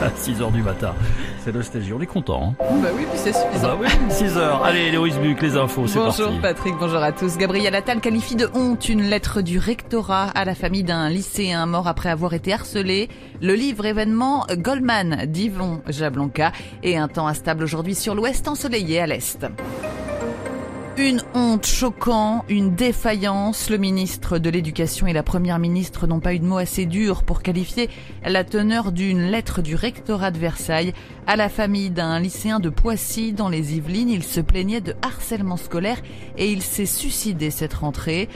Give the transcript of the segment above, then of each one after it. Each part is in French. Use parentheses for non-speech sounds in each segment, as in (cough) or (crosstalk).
(laughs) 6h du matin. C'est nostalgie, on est content. Hein bah oui, puis c'est suffisant. bah oui, 6h. Allez, Héloïse Buc, les infos, c'est parti. Bonjour Patrick, bonjour à tous. Gabriel Attal qualifie de honte une lettre du rectorat à la famille d'un lycéen mort après avoir été harcelé. Le livre événement Goldman d'Yvon Jablonka et un temps instable aujourd'hui sur l'ouest ensoleillé à l'est. Une honte choquant, une défaillance. Le ministre de l'Éducation et la première ministre n'ont pas eu de mots assez durs pour qualifier la teneur d'une lettre du rectorat de Versailles à la famille d'un lycéen de Poissy dans les Yvelines. Il se plaignait de harcèlement scolaire et il s'est suicidé cette rentrée.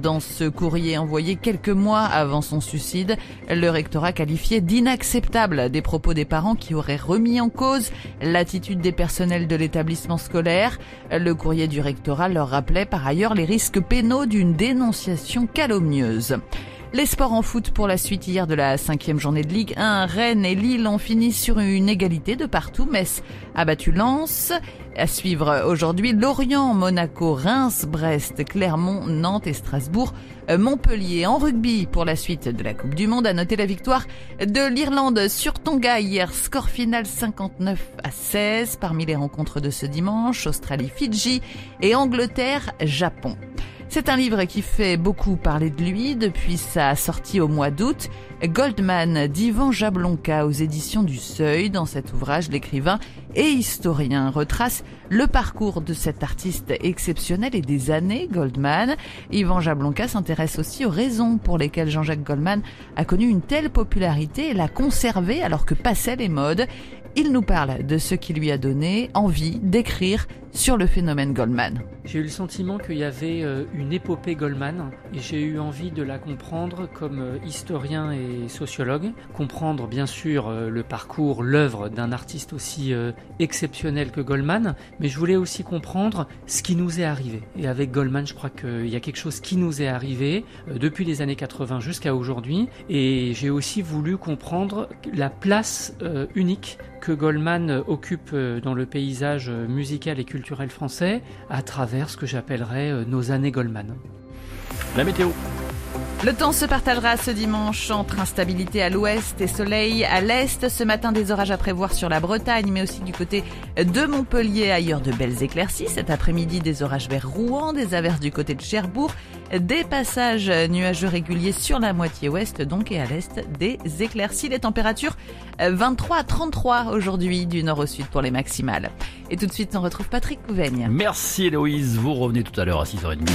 Dans ce courrier envoyé quelques mois avant son suicide, le rectorat qualifiait d'inacceptable des propos des parents qui auraient remis en cause l'attitude des personnels de l'établissement scolaire. Le courrier du rectorat leur rappelait par ailleurs les risques pénaux d'une dénonciation calomnieuse. Les sports en foot pour la suite hier de la cinquième journée de Ligue 1. Rennes et Lille ont fini sur une égalité de partout. Metz a battu Lens. À suivre aujourd'hui Lorient, Monaco, Reims, Brest, Clermont, Nantes et Strasbourg. Montpellier en rugby pour la suite de la Coupe du Monde. A noté la victoire de l'Irlande sur Tonga hier. Score final 59 à 16 parmi les rencontres de ce dimanche. Australie, Fidji et Angleterre, Japon. C'est un livre qui fait beaucoup parler de lui depuis sa sortie au mois d'août. Goldman d'Ivan Jablonka aux éditions du Seuil. Dans cet ouvrage, l'écrivain et historien retrace le parcours de cet artiste exceptionnel et des années Goldman. Ivan Jablonka s'intéresse aussi aux raisons pour lesquelles Jean-Jacques Goldman a connu une telle popularité et l'a conservé alors que passaient les modes. Il nous parle de ce qui lui a donné envie d'écrire sur le phénomène Goldman. J'ai eu le sentiment qu'il y avait euh, une épopée Goldman. Et j'ai eu envie de la comprendre comme euh, historien et sociologue, comprendre bien sûr euh, le parcours, l'œuvre d'un artiste aussi exceptionnel que Goldman, mais je voulais aussi comprendre ce qui nous est arrivé. Et avec Goldman, je crois qu'il y a quelque chose qui nous est arrivé depuis les années 80 jusqu'à aujourd'hui. Et j'ai aussi voulu comprendre la place unique que Goldman occupe dans le paysage musical et culturel français à travers ce que j'appellerais euh, nos années Goldman. La météo. Le temps se partagera ce dimanche entre instabilité à l'ouest et soleil à l'est. Ce matin, des orages à prévoir sur la Bretagne, mais aussi du côté de Montpellier. Ailleurs, de belles éclaircies. Cet après-midi, des orages vers Rouen, des averses du côté de Cherbourg, des passages nuageux réguliers sur la moitié ouest, donc, et à l'est, des éclaircies. Les températures 23 à 33 aujourd'hui du nord au sud pour les maximales. Et tout de suite, on retrouve Patrick Pouvaigne. Merci Héloïse. Vous revenez tout à l'heure à 6h30.